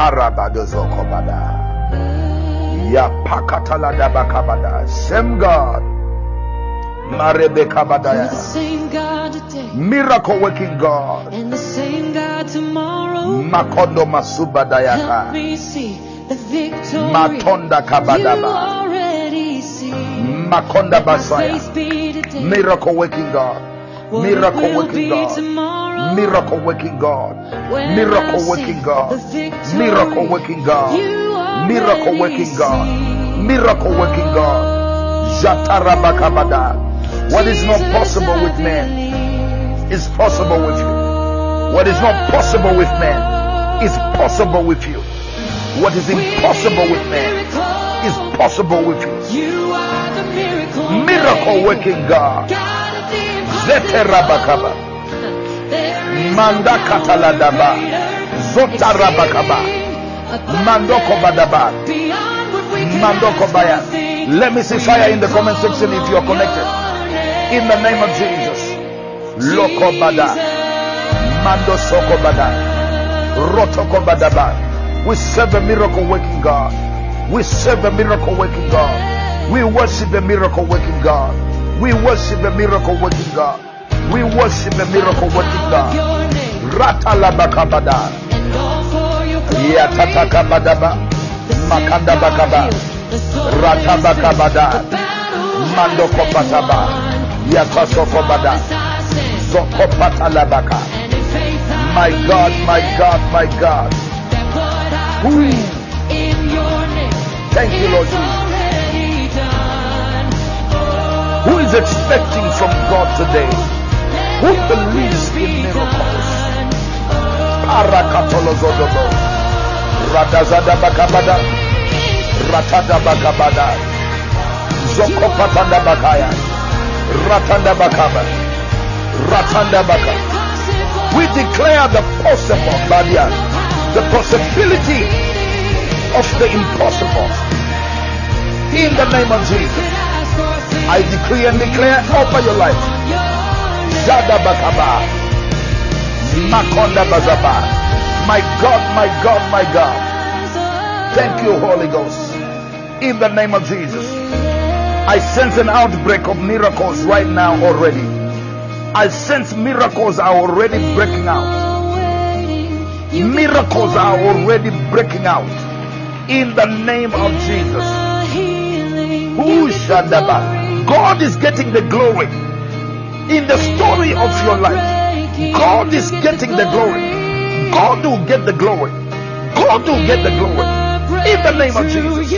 Arabadozokobada. Yapakataladabakabada. Same God. Marebekabadaya. same God today Miracle working God. and the same God tomorrow. Makondo Help masubadayaka. me see the victory Matonda you kabadaba. already see. Makonda basaya. faith be today. Miracle working God. Miracle working God. Miracle working God. miracle working God. Miracle working God. miracle working God. Miracle working God. Jatarabakabada. What is not possible with man is possible with you. What is not possible with man is possible with you. What is impossible with man is possible with you. You are the miracle. Miracle working God. God of the impossible. Zeterabakaba. Manda kataladaba. Zotarabakaba. exceeding Mandoko badaba. Mandoko baya. Let me see fire in the comment section if you are connected. In the name of Jesus. Loko bada. Mando soko bada. We serve a miracle working God. We serve a miracle working God. We worship the miracle working God. We worship the miracle working God. We worship a miracle working God. Rata glory. Yatatakabadaba. The Makandabakaba. The Ratabakabada. The in faith I My God, my God, my God. Ooh. Thank you, Lord Jesus. Who is expecting from God today? Who believes in miracles? done. Oh, Parakatolozodobo. Radazadabakabada. Ratadabakabada. Zokopatandabakaya. Ratandabakaba. Ratandabaka. impossible. We declare the possible, Badia, the possibility of the impossible. In the name of Jesus, I decree and declare over your life. Bakaba. Makonda Bazaba. My God, my God, my God. Thank you, Holy Ghost. In the name of Jesus. I sense an outbreak of miracles right now already. I sense miracles are already breaking out. Miracles are already breaking out. In the name of Jesus. Who Shandaba. God is getting the glory in the story of your life. God is getting the glory. God will get the glory. God will get the glory. In the name of Jesus.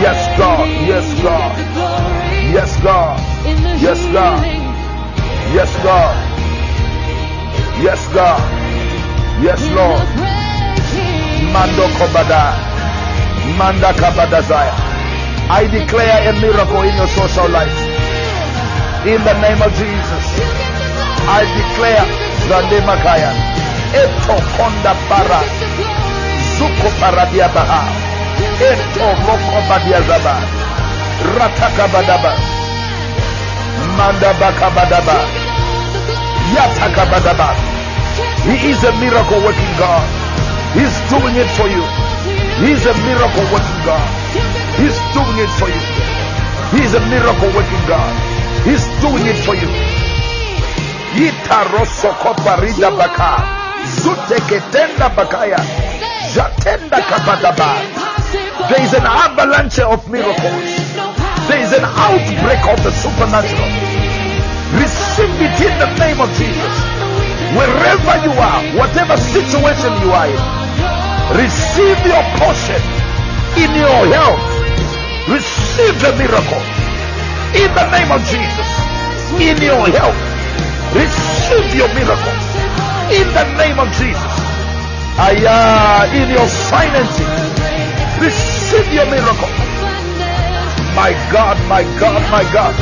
Yes, God. Yes, God. Yes, God. Yes, God. Yes, God. Yes, God. Yes, Lord. Mando Kobada. Manda Kabadazaya. I declare a miracle in your social life. In the name of Jesus. I declare Zande Makaya. Eto Konda Para. Zuko Paradia Baha. Eto Roko Badia Zaba. Rataka Badaba. Manda Bakabadaba. Yataka Badaba. He is a miracle working God. He's doing it for you. He's a miracle working God. He's doing it for you. He's a miracle working God. He's doing it for you. Yitaroso koparida baka. Zuteketenda bakaya. Jatenda kabadaba. There is an avalanche of miracles. There is an outbreak of the supernatural. Receive it in the name of Jesus. Wherever you are, whatever situation you are in, receive your portion in your health. Receive the miracle in the name of Jesus. In your health, receive your miracle in the name of Jesus. Aya, in your finances, receive your miracle. My God, my God, my God.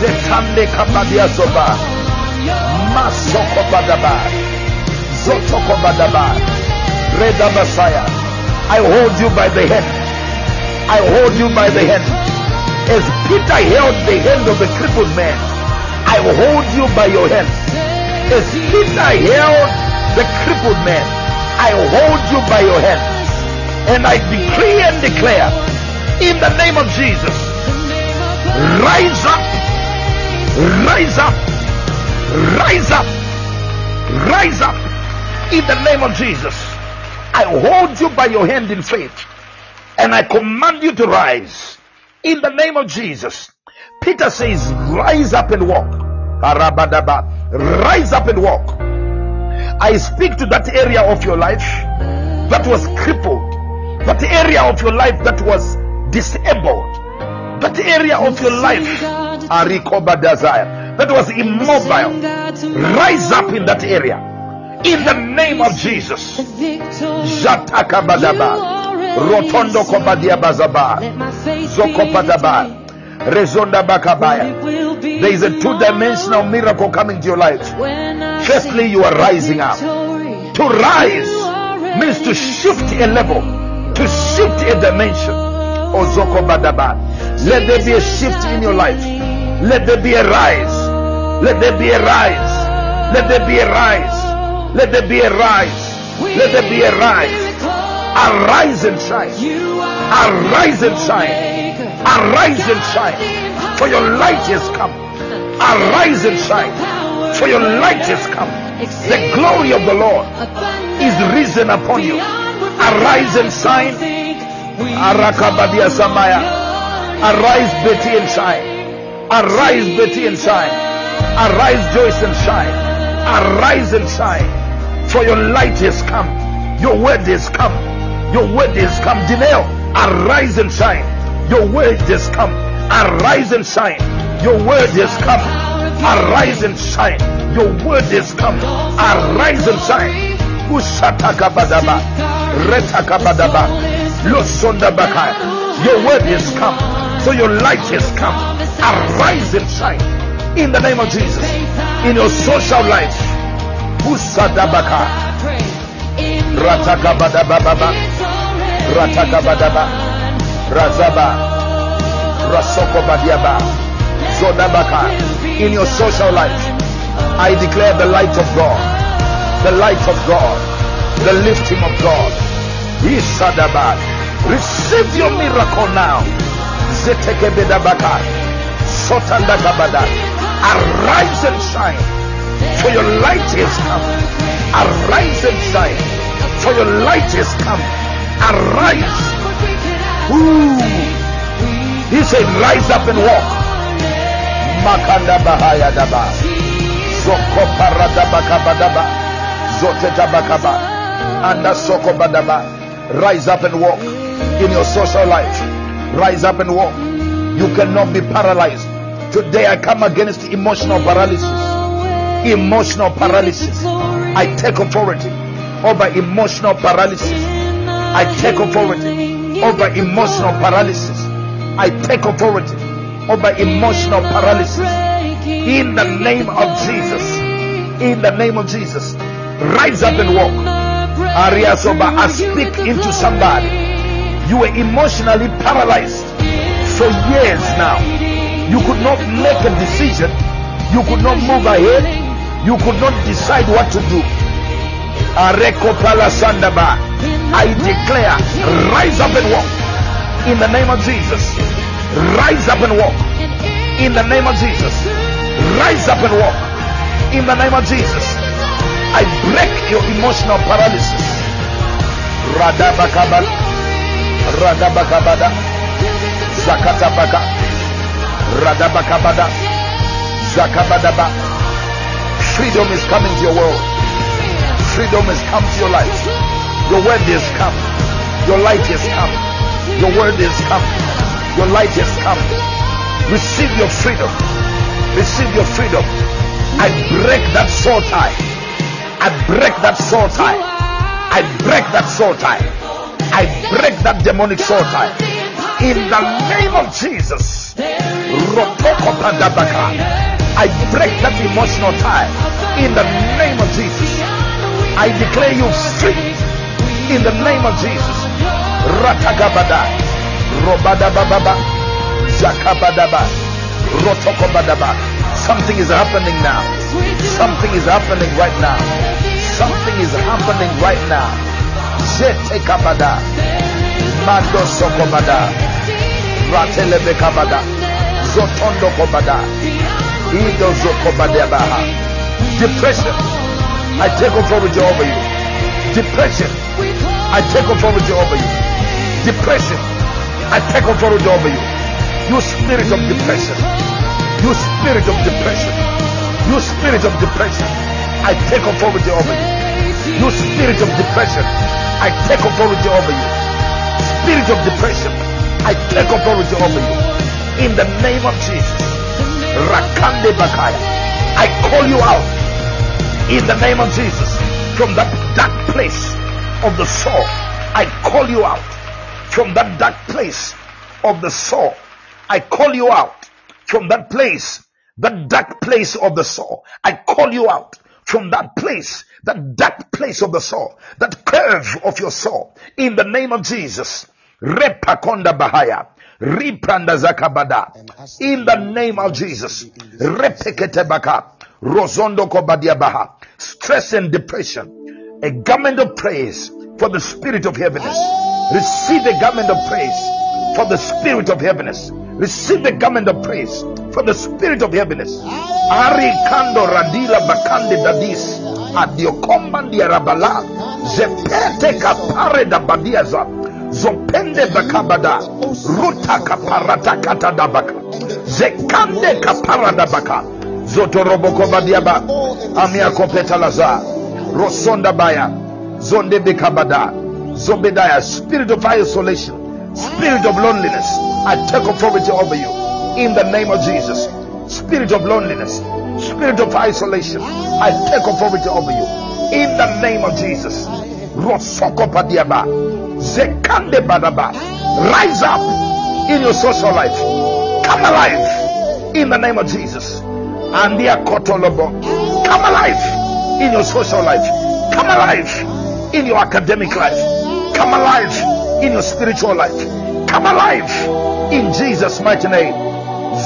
Zetande kapadia soba. Masoko badaba. Zotoko badaba. Reda Messiah. I hold you by the hand. I hold you by the hand. As Peter held the hand of the crippled man, I hold you by your hand. As Peter held the crippled man, I hold you by your hand and I decree and declare in the name of Jesus, rise up, rise up, rise up, rise up in the name of Jesus. I hold you by your hand in faith and I command you to rise in the name of Jesus. Peter says, rise up and walk. Arabadaba. Rise up and walk. I speak to that area of your life that was crippled, that area of your life that was disabled, that area of your life, that was immobile. Rise up in that area. In the name of Jesus. Jataka badaba. Rotondo kobadia bazaba. Zokopadaba. Rezonda bakabaya. There is a two-dimensional miracle coming to your life. Firstly, you are rising up. To rise means to shift a level, to shift a dimension. Oh, Ozoko badaba. Let there be a shift in your life. Let there be a rise. Let there be a rise. Let there be a rise. Let there be a rise. Let there be a rise. Arise and shine. Arise and shine. Arise and shine. For your light has come. Arise and shine. For your light has come. The glory of the Lord is risen upon you. Arise and shine. Arakabadia. Arise, Betty, and shine. Arise, Betty, and shine. Arise, Joyce, and shine. Arise and shine. For your light has come. Your word has come. Your word has come. Dineo, arise and shine. Your word has come. Arise and shine. Your word has come. Arise and shine. Your word has come. Arise and shine. Ushataka badaba. Retaka badaba. Losonda baka. Your word has come. So your light has come. Arise and shine. In the name of Jesus. In your social life. Rataka badaba baba. Rataka badaba. Razaba. Rasoko badiaba. Zodabaka. In your social life. I declare the light of God. The light of God. The lifting of God. Isadaba. Receive your miracle now. Zetekebedabaka. Sotandakabada. Arise and shine. For your light is come. Arise and shine. For your light is come. Arise. Ooh. He said, Rise up and walk. Makanda bahaya daba. Zoko parada bakabadaba. Zoteta bakaba. Anda soko badaba. Rise up and walk in your social life. Rise up and walk. You cannot be paralyzed. Today I come against emotional paralysis. Emotional paralysis. I take authority over emotional paralysis. I take authority over emotional paralysis. I take authority over emotional paralysis. In the name of Jesus. In the name of Jesus. Rise up and walk. Ariasoba, I speak into somebody. You were emotionally paralyzed for years now. You could not make a decision. You could not move ahead. You could not decide what to do. I declare, rise up and walk. In the name of Jesus. Rise up and walk. In the name of Jesus. Rise up and walk. In the name of Jesus. I break your emotional paralysis. Radabakaba. Radabakabada. Zakatabaka. Radabakabada. Zakabadaba. Freedom is coming to your world. Freedom has come to your life. Your word is come. Your light is come. Your word is come. Your light is come. Receive your freedom. Receive your freedom. I break that soul tie. I break that soul tie. I break that soul tie. I break that demonic soul tie. In the name of Jesus. I break that emotional tie. In the name of Jesus. I declare you free. In the name of Jesus. Ratagabada. Robada bababa. Zakabadaba. Rotoko badaba. Something is happening now. Something is happening right now. Something is happening right now. Jete kabada. Mando sokobada. Ratelebe kabada. Zotondo kobada. Ido zokobade baha. Depression. I take authority over you. Depression. I take authority over you. Depression. I take authority over you. You spirit of depression. You spirit of depression. You spirit of depression. I take authority over you. You spirit of depression. I take authority over you. Spirit of depression. I take authority over you. In the name of Jesus. Rakande Bakaya. I call you out. In the name of Jesus. From that dark place of the soul. I call you out. From that dark place of the soul. I call you out. From that place. That dark place of the soul. I call you out from that place, that dark place of the soul, that curve of your soul, in the name of Jesus. Repakonda Bahaya. Ripranda Zakabada. In the name of Jesus. Repekete Baka. Rozondo Kobadia Baha. Stress and depression. A garment of praise for the spirit of heaviness. Receive the garment of praise for the spirit of heaviness. Receive the garment of praise for the spirit of heaviness. Ari kando radila bakande dadis. Adio kombandi arabala. Zepete kapare da badiaza. Zopende bakabada. Ruta kaparata kata dabaka. Zekande kapara dabaka. Zotoroboko badiaba. Amia kopeta laza. Rosonda baya. Zonde bekabada. Zombedaya. Spirit of isolation. Spirit of loneliness. I take authority over you. In the name of Jesus. Spirit of loneliness. Spirit of isolation. I take authority over you. In the name of Jesus. Rosoko padiaba. Zekande badaba. Rise up in your social life. Come alive in the name of Jesus. Andia kotolobo. Come alive in your social life. Come alive in your academic life. Come alive in your spiritual life. Come alive in Jesus' mighty name.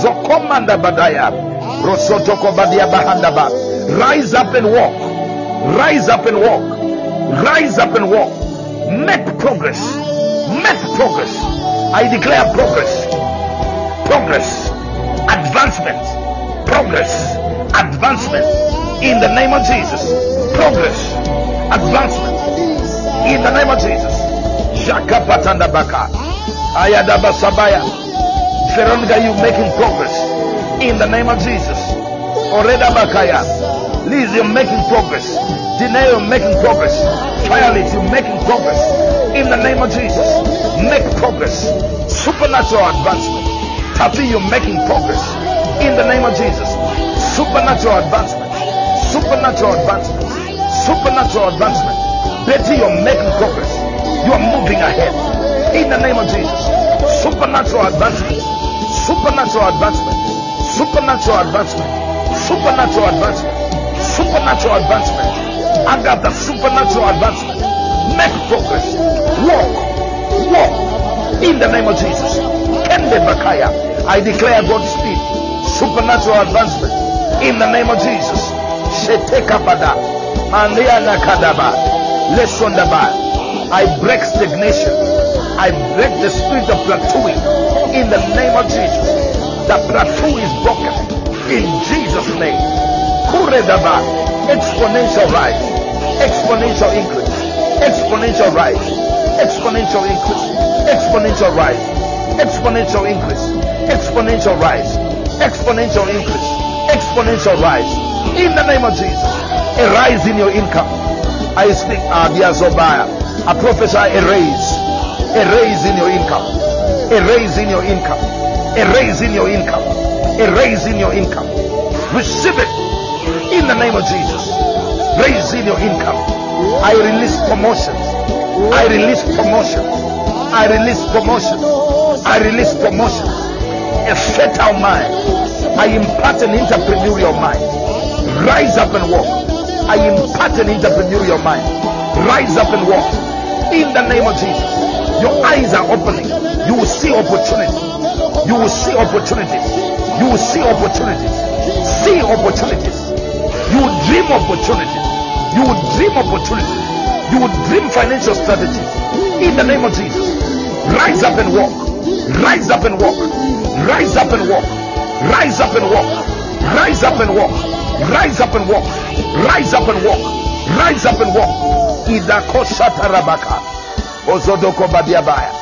Zokomanda badaya. Rosotoko badia bahandaba. Rise up and walk. Rise up and walk. Rise up and walk. Make progress. Make progress. I declare progress. Progress. Advancement. Progress. Advancement. In the name of Jesus. Progress. Advancement. In the name of Jesus. Shaka patanda baka. Ayadaba sabaya. Veronica, you making progress. In the name of Jesus. Oreda bakaya. Liz, you're making progress. Dinae, you're making progress. Violet, you're making progress. In the name of Jesus. Make progress. Supernatural advancement. Tapi, you're making progress. In the name of Jesus. Supernatural advancement. Supernatural advancement. Supernatural advancement. Betty, you're making progress. You're moving ahead. In the name of Jesus. Supernatural advancement. Supernatural advancement. Supernatural advancement. Supernatural advancement. Supernatural advancement. Agatha, supernatural advancement. Make progress. Walk. Walk. In the name of Jesus. Kende Bakaya. I declare God's. Supernatural advancement. In the name of Jesus. Lesondaba. I break stagnation. I break the spirit of plateauing. In the name of Jesus. The plateau is broken. In Jesus' name. Kuredaba. Exponential rise. Exponential increase. Exponential rise. Exponential increase. Exponential rise. Exponential increase. Exponential rise. Exponential increase. Exponential rise. In the name of Jesus. A rise in your income. I speak ah, Adiazobaya. I prophesy a raise. A raise in your income. A raise in your income. A raise in your income. A raise in your income. Receive it in the name of Jesus. Raise in your income. I release promotions. I release promotions. I release promotions. I release promotions. A fertile mind. I impart an entrepreneurial mind. Rise up and walk. I impart an entrepreneurial mind. Rise up and walk. In the name of Jesus. Your eyes are opening. You will see opportunity. You will see opportunities. You will see opportunities. See opportunities. You will opportunities. You will dream opportunities. You will dream financial strategies. In the name of Jesus. Rise up and walk. Rise up and walk. Rise up and walk. Rise up and walk. Rise up and walk. Rise up and walk. Rise up and walk. Rise up and walk. Idako shatarabaka. Ozodoko badiabaya.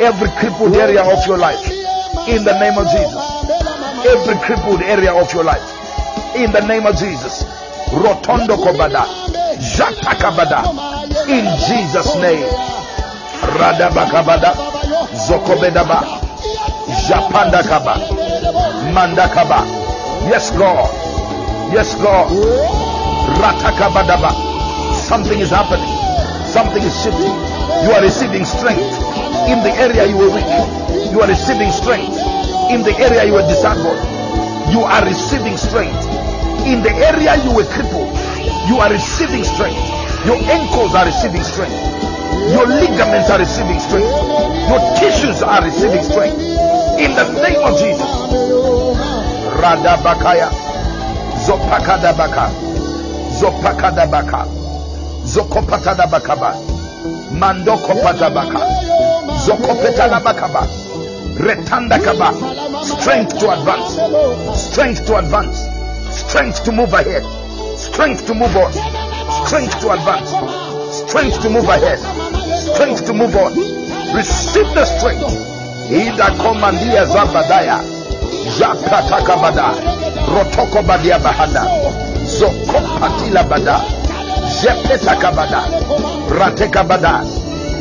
Every crippled area of your life. In the name of Jesus. Every crippled area of your life. In the name of Jesus. Rotondo kobada. Jatakabada. In Jesus' name. Radabakabada. Zokobedaba. Japandakaba. Mandakaba. Yes, God. Yes, God. Ratakabadaba. Something is happening. Something is shifting. You are receiving strength in the area you were weak. You are receiving strength in the area you were disabled. You are receiving strength in the area you were crippled. You are receiving strength. Your ankles are receiving strength. Your ligaments are receiving strength. Your tissues are receiving strength. In the name of Jesus. Radabakaya. Zopakadabaka. Zopakadabaka. Zokopatadabakaba. Mandokopatabaka. Zokopetalabakaba. Retandakaba. Strength to advance. Strength to advance. Strength to move ahead. Strength to move on. Strength to advance. Strength to move ahead. Strength to move on. Receive the strength. Ida komandia zabadaya. Jakatakabada. Rotoko badia bahanda. Zokopatila bada. Jepetakabada. Ratekabada.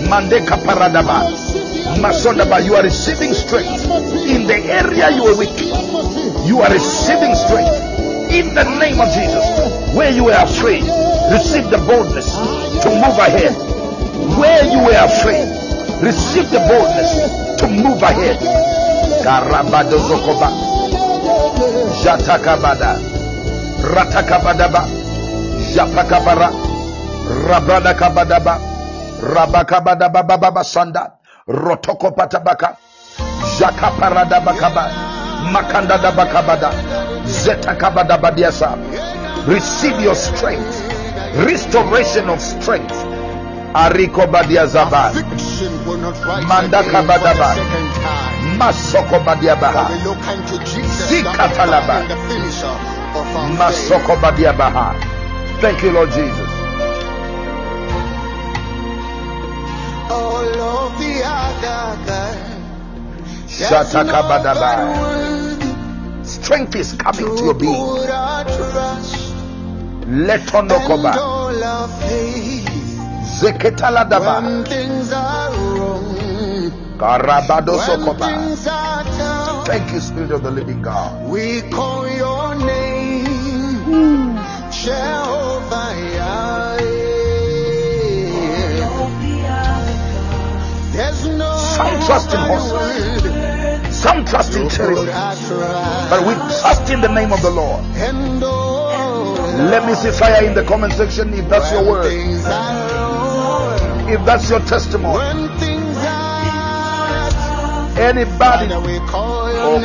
Mandeka paradaba. Masondaba. You are receiving strength in the area you are weak. You are receiving strength in the name of Jesus. Where you are afraid, receive the boldness to move ahead. Where you were afraid, receive the boldness to move ahead. Karabado Zokoba, Jatakabada, Ratakabadaba, Japakabara, Rabradakabadaba, Rabakabadaba Baba Sanda, Rotoko Patabaka, Jakaparadabakaba, Makanda Dabakabada, Zetakabada Badiasa. Receive your strength, restoration of strength. ariko badia zaba mandaka badaba masoko badia baha. Zikatalaba masoko badia baha. Thank you lord jesus. All of the other shataka badaba strength is coming to your being. let on the cover Zeketaladaba. when things are wrong. Karabado Sokoba. things are down, Thank you, Spirit of the Living God. we call your name, Jehovah. Yahweh. There's no Some trust in horses. Some trust in chariots, but we trust in the name of the Lord. Let me see fire in the comment section if that's your word, things are wrong, if that's your testimony. Anybody. Oh,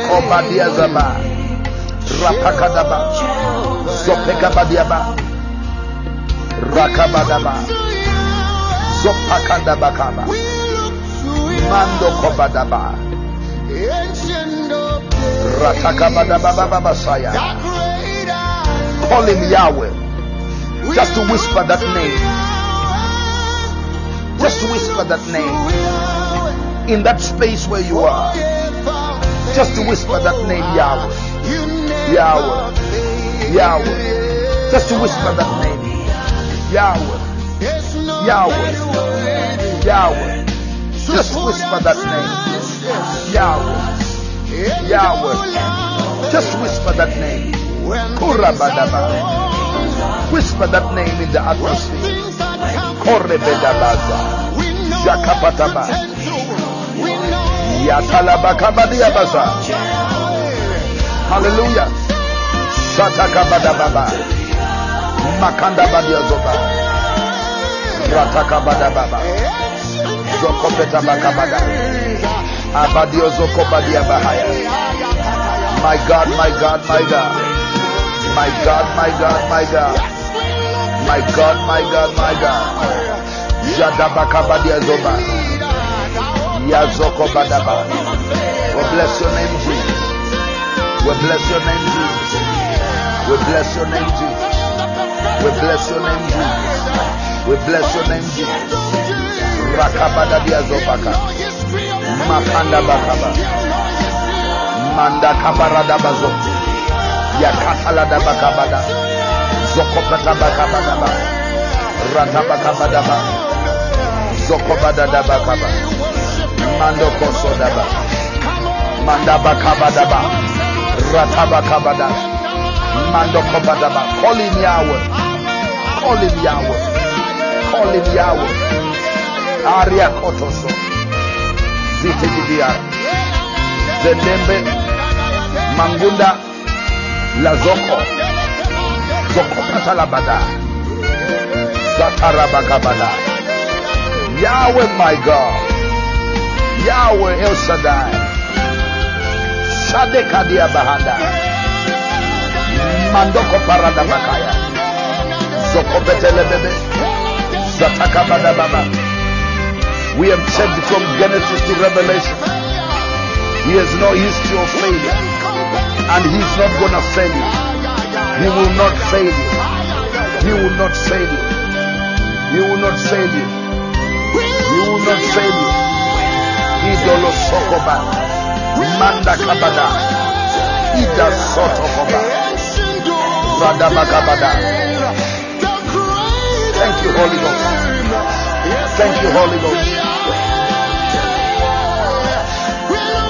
Rapakadaba. Zopekabadiaba. Rakabadaba. Zopakadabakaba. Mando kobadaba. Ratakabadababa Saya. Call him Yahweh. Just to whisper that name. Just whisper that name in that space where you are. Just whisper that name, Yahweh. Yahweh. Yahweh. Just whisper that name. Yahweh. Yahweh. Yahweh. Just whisper that name. Yahweh. Yahweh. Just whisper that name. Kurabadaba. Whisper that name in the atmosphere. Korebedabasa. Yakapataba. Yatalabakabadiabasa. Hallelujah. Shatakabadababa. Makandabadiazoba. Ratakabadababa. Zokopetabakabada. Abadiozokobadiabahaya. My God, my God, my God. My God, my God, my God. My God, my God, my God. Jadabakabadia Zoba. Yazoko Badaba. We bless your name, Jesus. We bless your name, Jesus. We bless your name, Jesus. We bless your name, Jesus. We bless your name, Jesus. Rakabada Diazobaka. Makanda Bakaba. Manda Kabarada Bazo. Yakatala Dabakabada. Zokopata Bakabadaba. Ratabakabadaba. Zokobada Dabakaba. Mando Kosodaba. Manda Bakabadaba. Ratabakabada. Mando Kobadaba. Call him Yahweh. Call him Yahweh. Call him Yahweh. Aria Kotoso. Zitigidia. Zendembe. Mangunda. Lazoko. Zoko Katalabada. Zatarabakabada. Yahweh my God. Yahweh El Shaddai. Shadekadia Bahanda. Mandoko Parada Bakaya. Zoko Betelebebe. Zatakabada Baba. We have checked from Genesis to Revelation. He has no history of failure. And he's not gonna fail you. He will not fail you. He will not fail you. He will not fail you. He will not fail you. Idolo Sokoba. Manda Kabada. Ida Sotokoba. Radabakabada. Thank you, Holy Ghost. Thank you, Holy Ghost.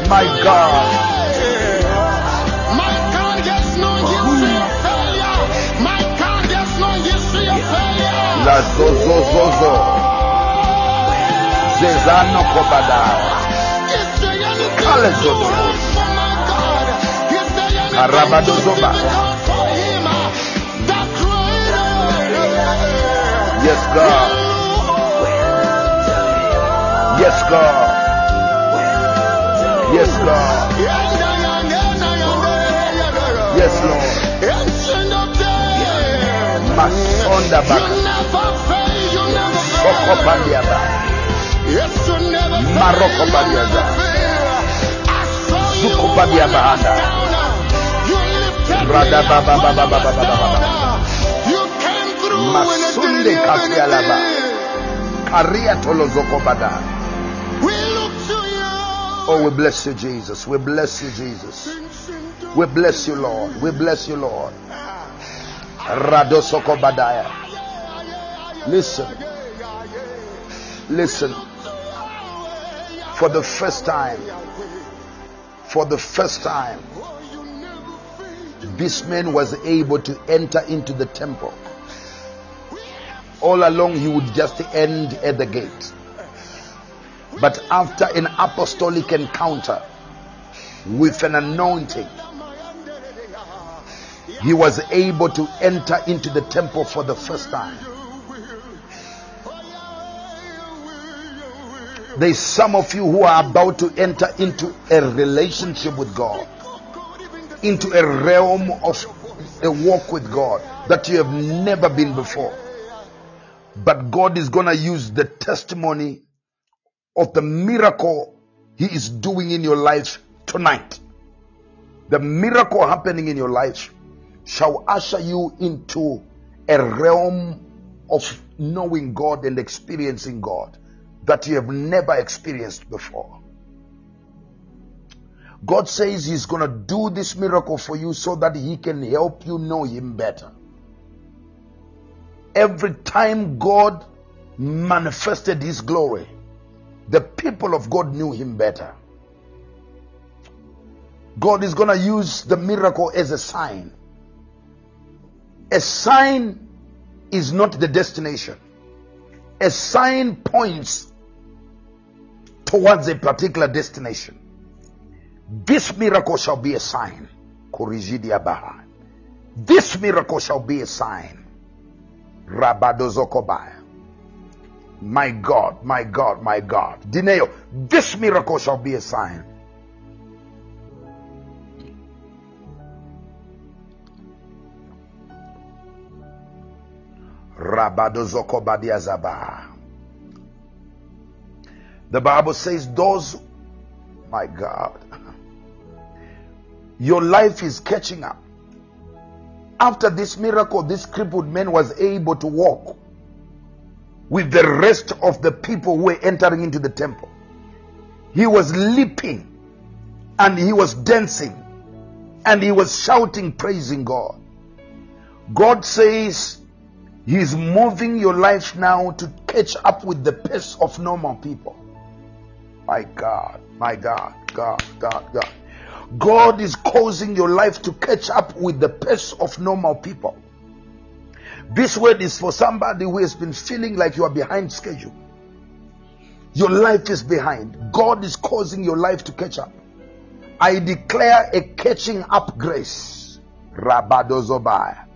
My God. La Zozozozo. Zezano Kobada. Kale Zodobo. Karabadozoba. Yes, God. Yes, God. Yes, God. Yes, Lord. Masonda Baka. Soko Pandiaba. Maroko Pandiaza. Zuko Pandiabahanda. Rada Baba Baba Baba Baba Baba. Masunde Kasialaba. Karia Tolozoko Bada. Oh, we bless you, Jesus. We bless you, Jesus. We bless you, Lord. We bless you, Lord. Radosoko Badaya. Listen. Listen. For the first time, for the first time, this man was able to enter into the temple. All along, he would just end at the gate. But after an apostolic encounter with an anointing, he was able to enter into the temple for the first time. There's some of you who are about to enter into a relationship with God, into a realm of a walk with God that you have never been before. But God is going to use the testimony of the miracle He is doing in your life tonight. The miracle happening in your life shall usher you into a realm of knowing God and experiencing God that you have never experienced before. God says He's going to do this miracle for you so that He can help you know Him better. Every time God manifested His glory, the people of God knew Him better. God is going to use the miracle as a sign. A sign is not the destination. A sign points towards a particular destination. This miracle shall be a sign. This miracle shall be a sign. Rabadozokobaya. My God, my God, my God. Dineo, this miracle shall be a sign. Rabadozoko badiazaba. The Bible says, those, my God, your life is catching up. After this miracle, this crippled man was able to walk with the rest of the people who were entering into the temple. He was leaping and he was dancing and he was shouting, praising God. God says He's moving your life now to catch up with the pace of normal people. My God, my God, God, God, God. God is causing your life to catch up with the pace of normal people. This word is for somebody who has been feeling like you are behind schedule. Your life is behind. God is causing your life to catch up. I declare a catching up grace. Rabadozobaya.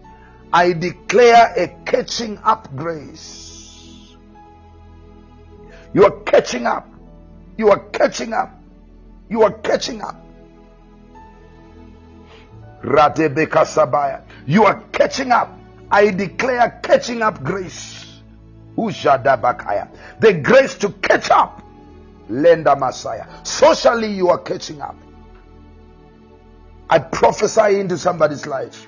I declare a catching up grace. You are catching up. You are catching up. You are catching up. You are catching up. I declare catching up grace. Ushadabakaya. The grace to catch up. Lenda Messiah. Socially, you are catching up. I prophesy into somebody's life.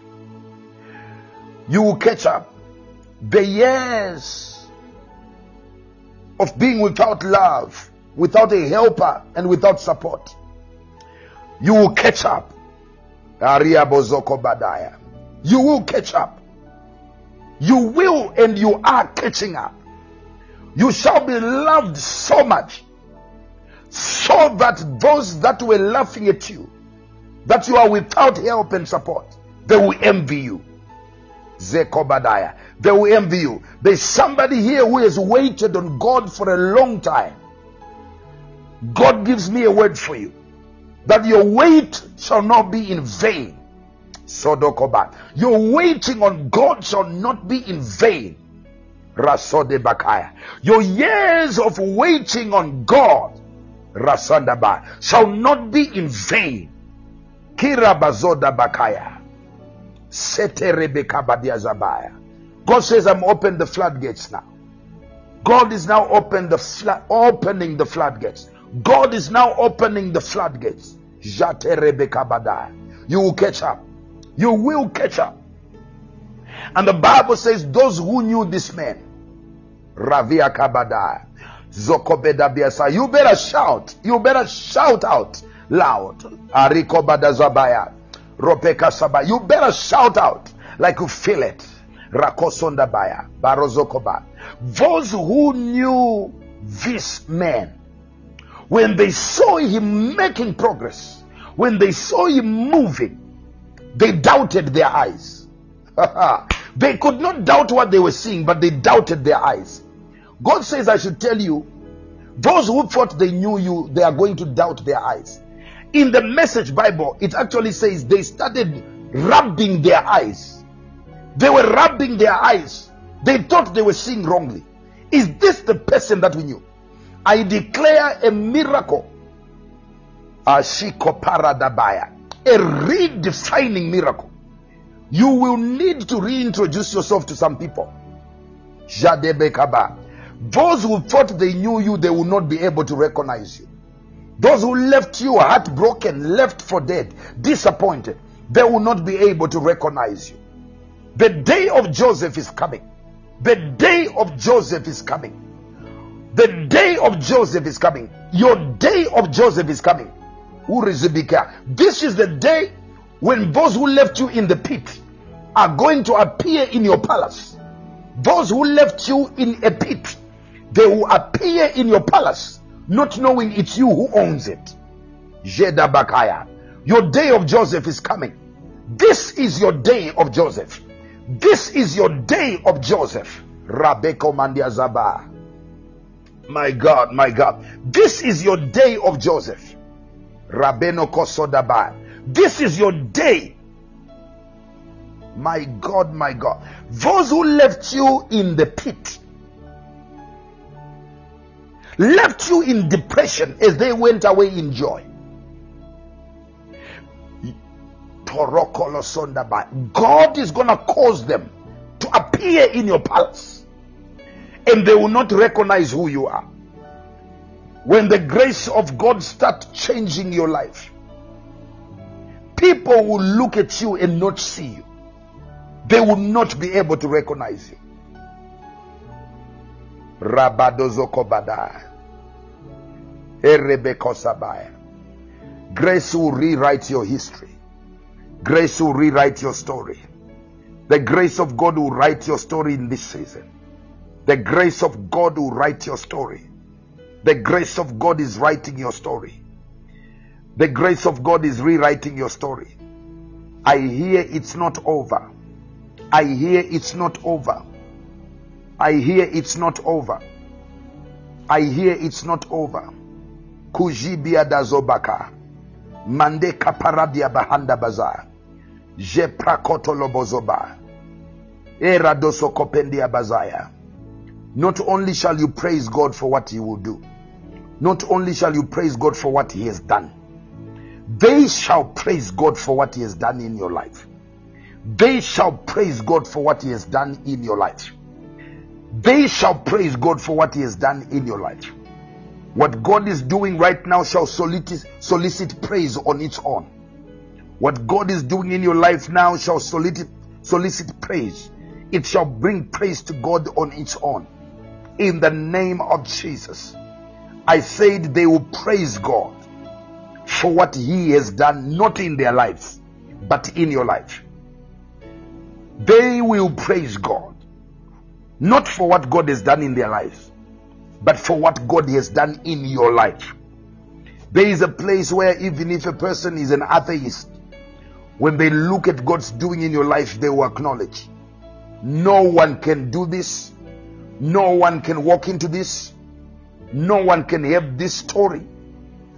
You will catch up. The years of being without love, without a helper, and without support. You will catch up. You will catch up. You will and you are catching up. You shall be loved so much so that those that were laughing at you, that you are without help and support, they will envy you. Zekobadiah. They will envy you. There's somebody here who has waited on God for a long time. God gives me a word for you that your wait shall not be in vain. Sodokoba. Your waiting on God shall not be in vain. Rasode Bakaya. Your years of waiting on God, Rasandaba, shall not be in vain. Kira Bazoda Bakaya. Sete Rebecca Badiazabaya. God says, I'm open the floodgates now. God is now open the fla- opening the floodgates. God is now opening the floodgates. You will catch up. You will catch up. And the Bible says, those who knew this man, Ravia Kabadaya, Zokobeda Biasa, you better shout. You better shout out loud. Ariko Badazabaya, Ropeka Saba. You better shout out like you feel it. Rakosonda Baya, Barozokoba. Those who knew this man, when they saw him making progress, when they saw him moving, they doubted their eyes. they could not doubt what they were seeing, but they doubted their eyes. God says, I should tell you, those who thought they knew you, they are going to doubt their eyes. In the message Bible, it actually says they started rubbing their eyes. They were rubbing their eyes. They thought they were seeing wrongly. Is this the person that we knew? I declare a miracle. Ashiko paradabaya. A redefining miracle. You will need to reintroduce yourself to some people. Jadebekaba. Those who thought they knew you, they will not be able to recognize you. Those who left you heartbroken, left for dead, disappointed, they will not be able to recognize you. The day of Joseph is coming. The day of Joseph is coming. The day of Joseph is coming. Your day of Joseph is coming. This is the day when those who left you in the pit are going to appear in your palace. Those who left you in a pit, they will appear in your palace, not knowing it's you who owns it. Your day of Joseph is coming. This is your day of Joseph. This is your day of Joseph. Rabeko Mandiazaba. My God, my God. This is your day of Joseph. Rabeno Kosodaba. This is your day. My God, my God. Those who left you in the pit, left you in depression as they went away in joy. God is going to cause them to appear in your palace and they will not recognize who you are. When the grace of God starts changing your life, people will look at you and not see you. They will not be able to recognize you. Rabadozokobadai. Erebekosabaya. Grace will rewrite your history. Grace will rewrite your story. The grace of God will write your story in this season. The grace of God will write your story. The grace of God is writing your story. The grace of God is rewriting your story. I hear it's not over. I hear it's not over. I hear it's not over. I hear it's not over. Kujibia dazobaka. Mande kaparadia bahanda baza. Je prakoto lobozoba. Era doso kopendia bazaya. Not only shall you praise God for what He will do, not only shall you praise God for what He has done, they shall praise God for what He has done in your life. They shall praise God for what He has done in your life. They shall praise God for what He has done in your life. What God is doing right now shall solicit, solicit praise on its own. What God is doing in your life now shall solicit, solicit praise. It shall bring praise to God on its own. In the name of Jesus. I said they will praise God for what He has done, not in their lives, but in your life. They will praise God, not for what God has done in their lives, but for what God has done in your life. There is a place where even if a person is an atheist, when they look at God's doing in your life, they will acknowledge no one can do this, no one can walk into this, no one can have this story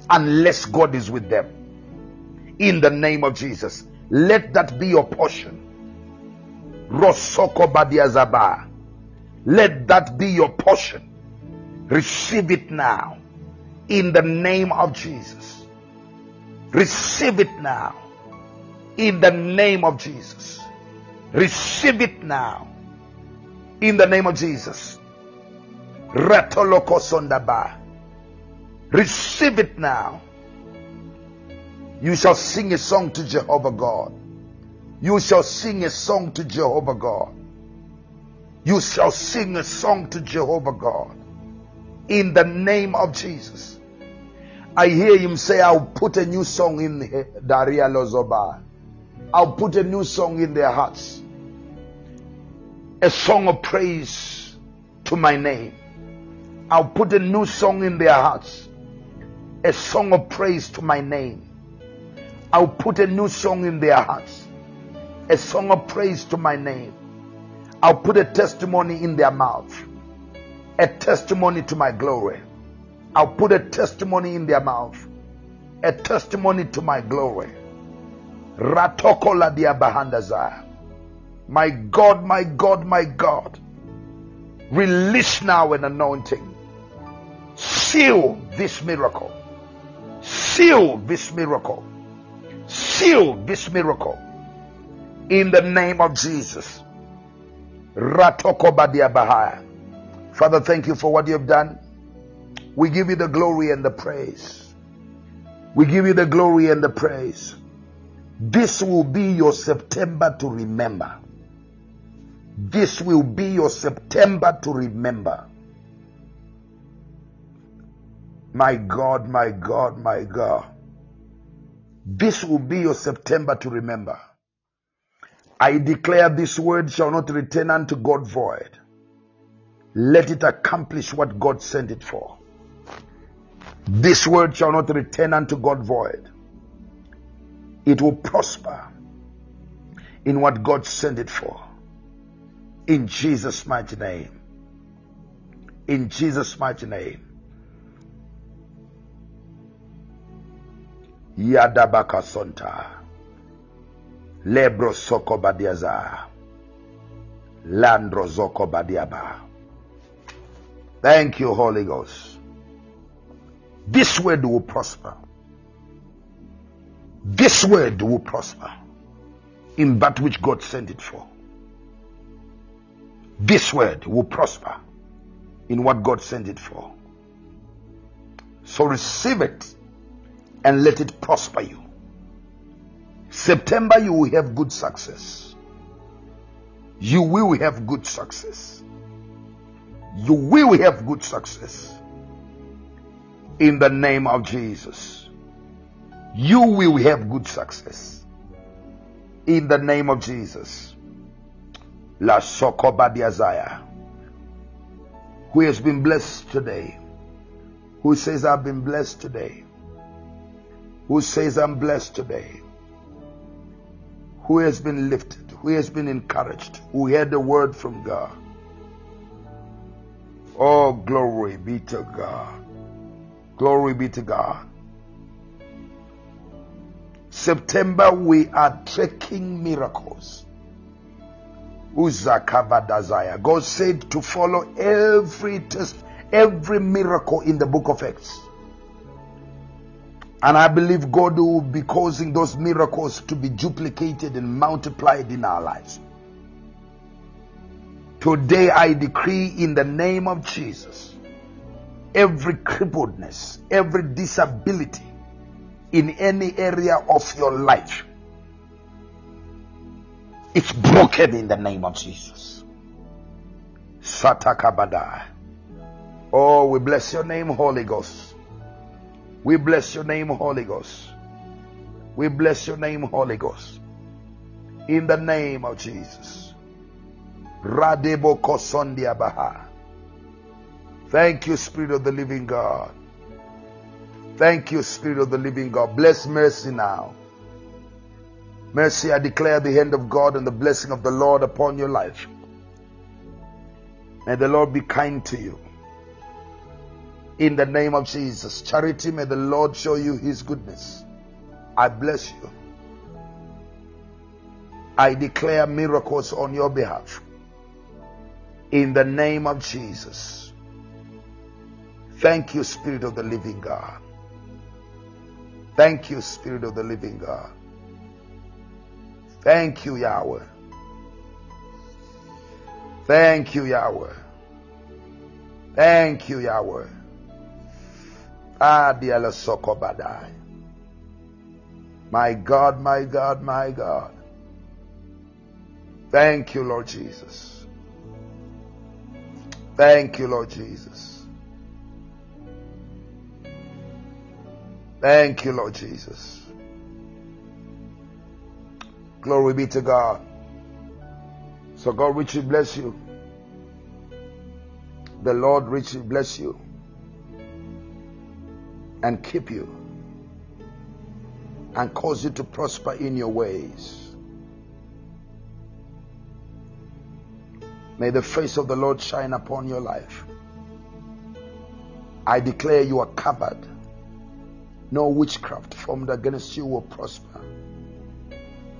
unless God is with them. In the name of Jesus, let that be your portion. Rosoko Badiazaba. Let that be your portion. Receive it now. In the name of Jesus. Receive it now. In the name of Jesus. Receive it now. In the name of Jesus. Receive it now. You shall sing a song to Jehovah God. You shall sing a song to Jehovah God. You shall sing a song to Jehovah God. In the name of Jesus. I hear him say, I'll put a new song in Daria Lozoba. I'll put a new song in their hearts. A song of praise to my name. I'll put a new song in their hearts. A song of praise to my name. I'll put a new song in their hearts. A song of praise to my name. I'll put a testimony in their mouth. A testimony to my glory. I'll put a testimony in their mouth. A testimony to my glory. Ratokola diabahandaza. My God, my God, my God. Release now an anointing. Seal this miracle. Seal this miracle. Seal this miracle. In the name of Jesus. Father, thank you for what you have done. We give you the glory and the praise. We give you the glory and the praise. This will be your September to remember. This will be your September to remember. My God, my God, my God. This will be your September to remember. I declare this word shall not return unto God void. Let it accomplish what God sent it for. This word shall not return unto God void. It will prosper in what God sent it for. In Jesus' mighty name. In Jesus' mighty name. Yadabaka Sonta. Lebro Soko Badiaza. Landro Zoko Badiaba. Thank you, Holy Ghost. This word will prosper. This word will prosper in that which God sent it for. This word will prosper in what God sent it for. So receive it and let it prosper you. September, you will have good success. You will have good success. You will have good success. In the name of Jesus. You will have good success. In the name of Jesus. La Sokobadiazaya. Who has been blessed today? Who says, I've been blessed today? Who says, I'm blessed today? Who has been lifted? Who has been encouraged? Who heard the word from God? Oh, glory be to God. Glory be to God. September, we are tracking miracles. Uzakavadazaya. God said to follow every test, every miracle in the book of Acts. And I believe God will be causing those miracles to be duplicated and multiplied in our lives. Today I decree in the name of Jesus every crippledness, every disability in any area of your life, it's broken in the name of Jesus. Satakabada. Oh, we bless your name, Holy Ghost. We bless your name, Holy Ghost. We bless your name, Holy Ghost. In the name of Jesus. Radebo Kosondia Baha. Thank you, Spirit of the Living God. Thank you, Spirit of the Living God. Bless mercy now. Mercy, I declare the hand of God and the blessing of the Lord upon your life. May the Lord be kind to you. In the name of Jesus. Charity, may the Lord show you his goodness. I bless you. I declare miracles on your behalf. In the name of Jesus. Thank you, Spirit of the living God. Thank you, Spirit of the living God. Thank you, Yahweh. Thank you, Yahweh. Thank you, Yahweh. Adiala Sokobadai. My God, my God, my God. Thank you, Lord Jesus. Thank you, Lord Jesus. Thank you, Lord Jesus. Glory be to God. So God richly bless you. The Lord richly bless you and keep you and cause you to prosper in your ways. May the face of the Lord shine upon your life. I declare you are covered. No witchcraft formed against you will prosper.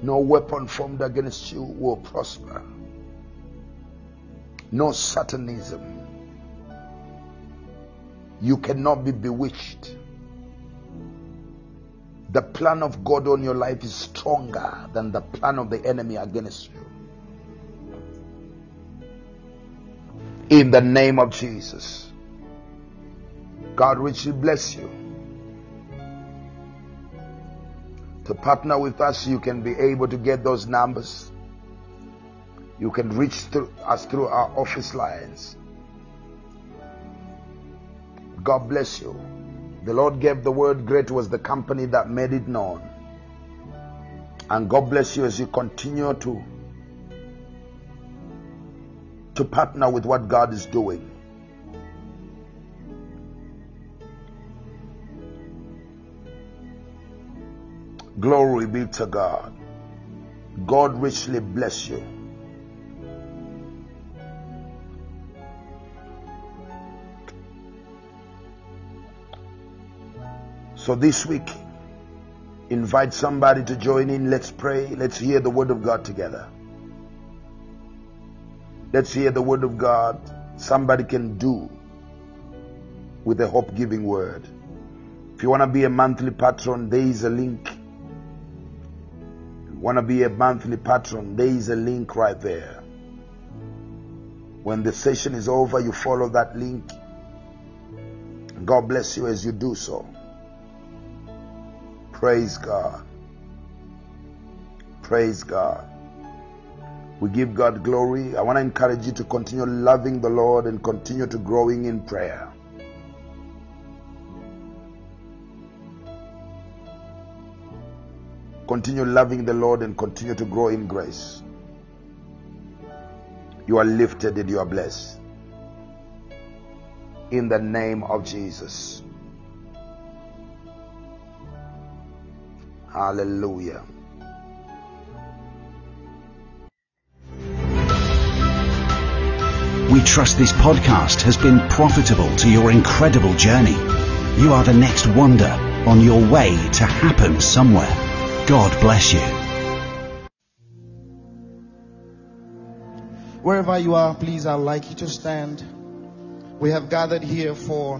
No weapon formed against you will prosper. No satanism. You cannot be bewitched. The plan of God on your life is stronger than the plan of the enemy against you. In the name of Jesus. God richly bless you. To partner with us, you can be able to get those numbers. You can reach through us through our office lines. God bless you. The Lord gave the word, great was the company that made it known. And God bless you as you continue to to partner with what God is doing. Glory be to God. God richly bless you. So this week, invite somebody to join in. Let's pray. Let's hear the word of God together. Let's hear the word of God. Somebody can do with a hope giving word. If you want to be a monthly patron, there is a link. Want to be a monthly patron, there is a link right there. When the session is over, you follow that link. God bless you as you do so. Praise God. Praise God. We give God glory. I want to encourage you to continue loving the Lord and continue to growing in prayer. Continue loving the Lord and continue to grow in grace. You are lifted and you are blessed. In the name of Jesus. Hallelujah. We trust this podcast has been profitable to your incredible journey. You are the next wonder on your way to happen somewhere. God bless you. Wherever you are, please, I'd like you to stand. We have gathered here for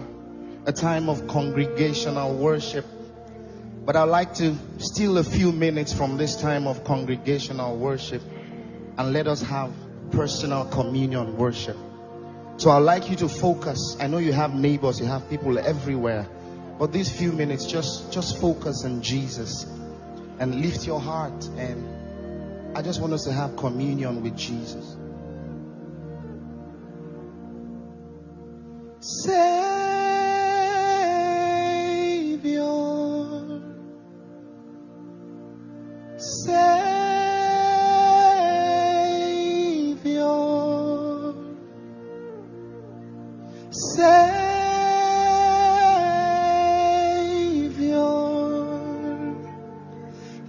a time of congregational worship. But I'd like to steal a few minutes from this time of congregational worship and let us have personal communion worship. So I'd like you to focus. I know you have neighbors, you have people everywhere. But these few minutes, just, just focus on Jesus and lift your heart. And I just want us to have communion with Jesus. Savior,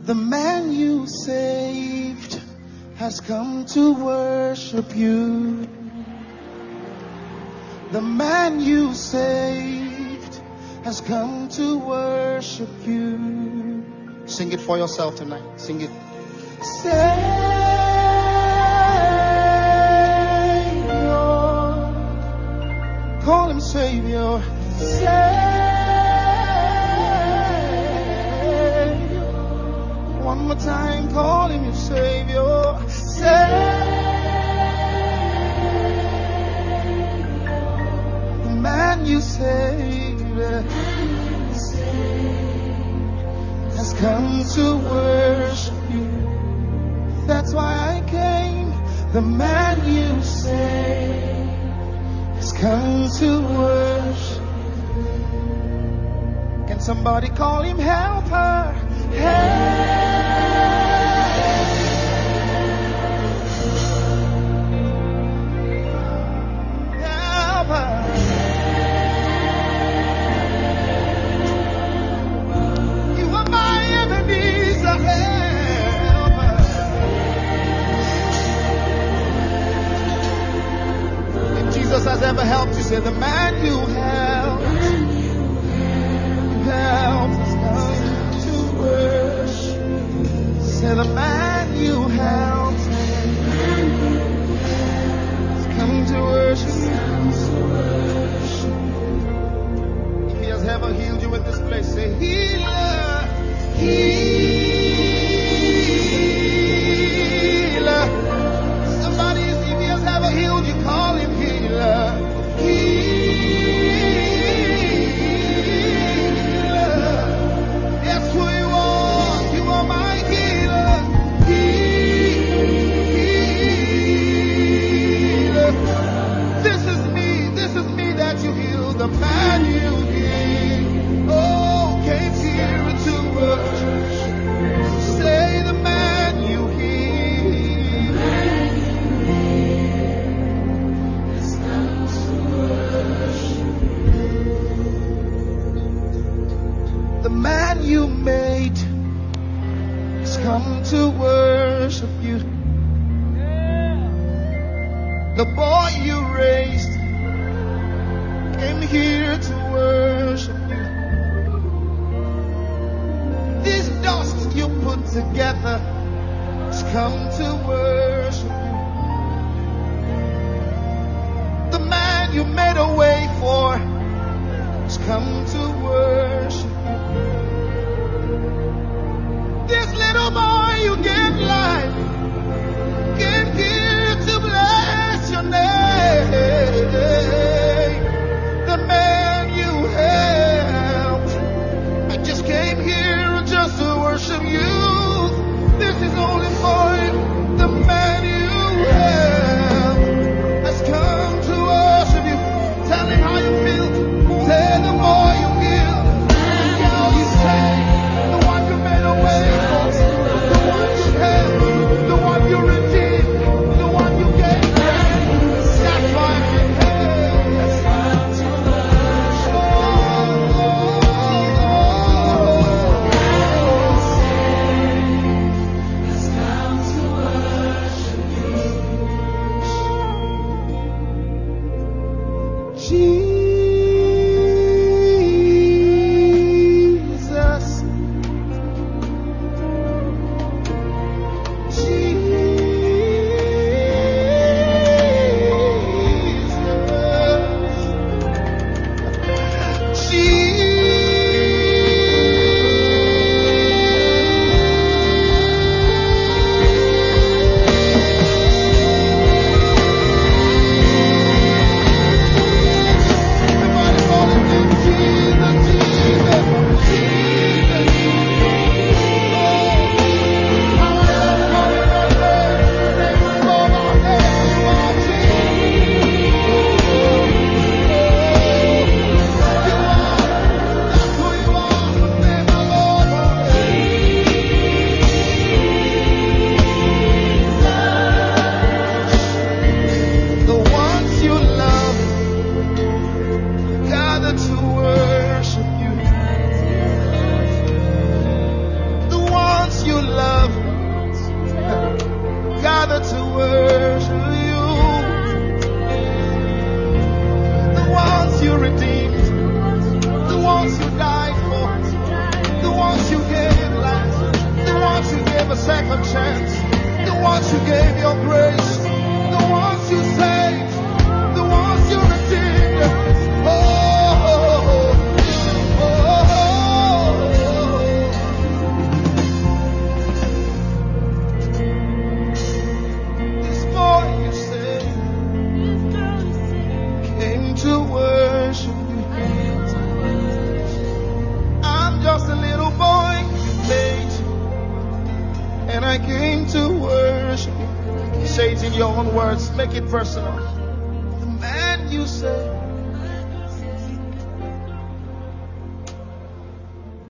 the man you saved has come to worship you. The man you saved has come to worship you. Sing it for yourself tonight. Sing it. Savior. Call him Savior. Savior. One more time. Call him your Savior. Savior. The man you saved has come to worship you. That's why I came. The man you saved has come to worship. Can somebody call him helper? Helper. Has ever helped you, say the man you helped, helped come to worship. Say the man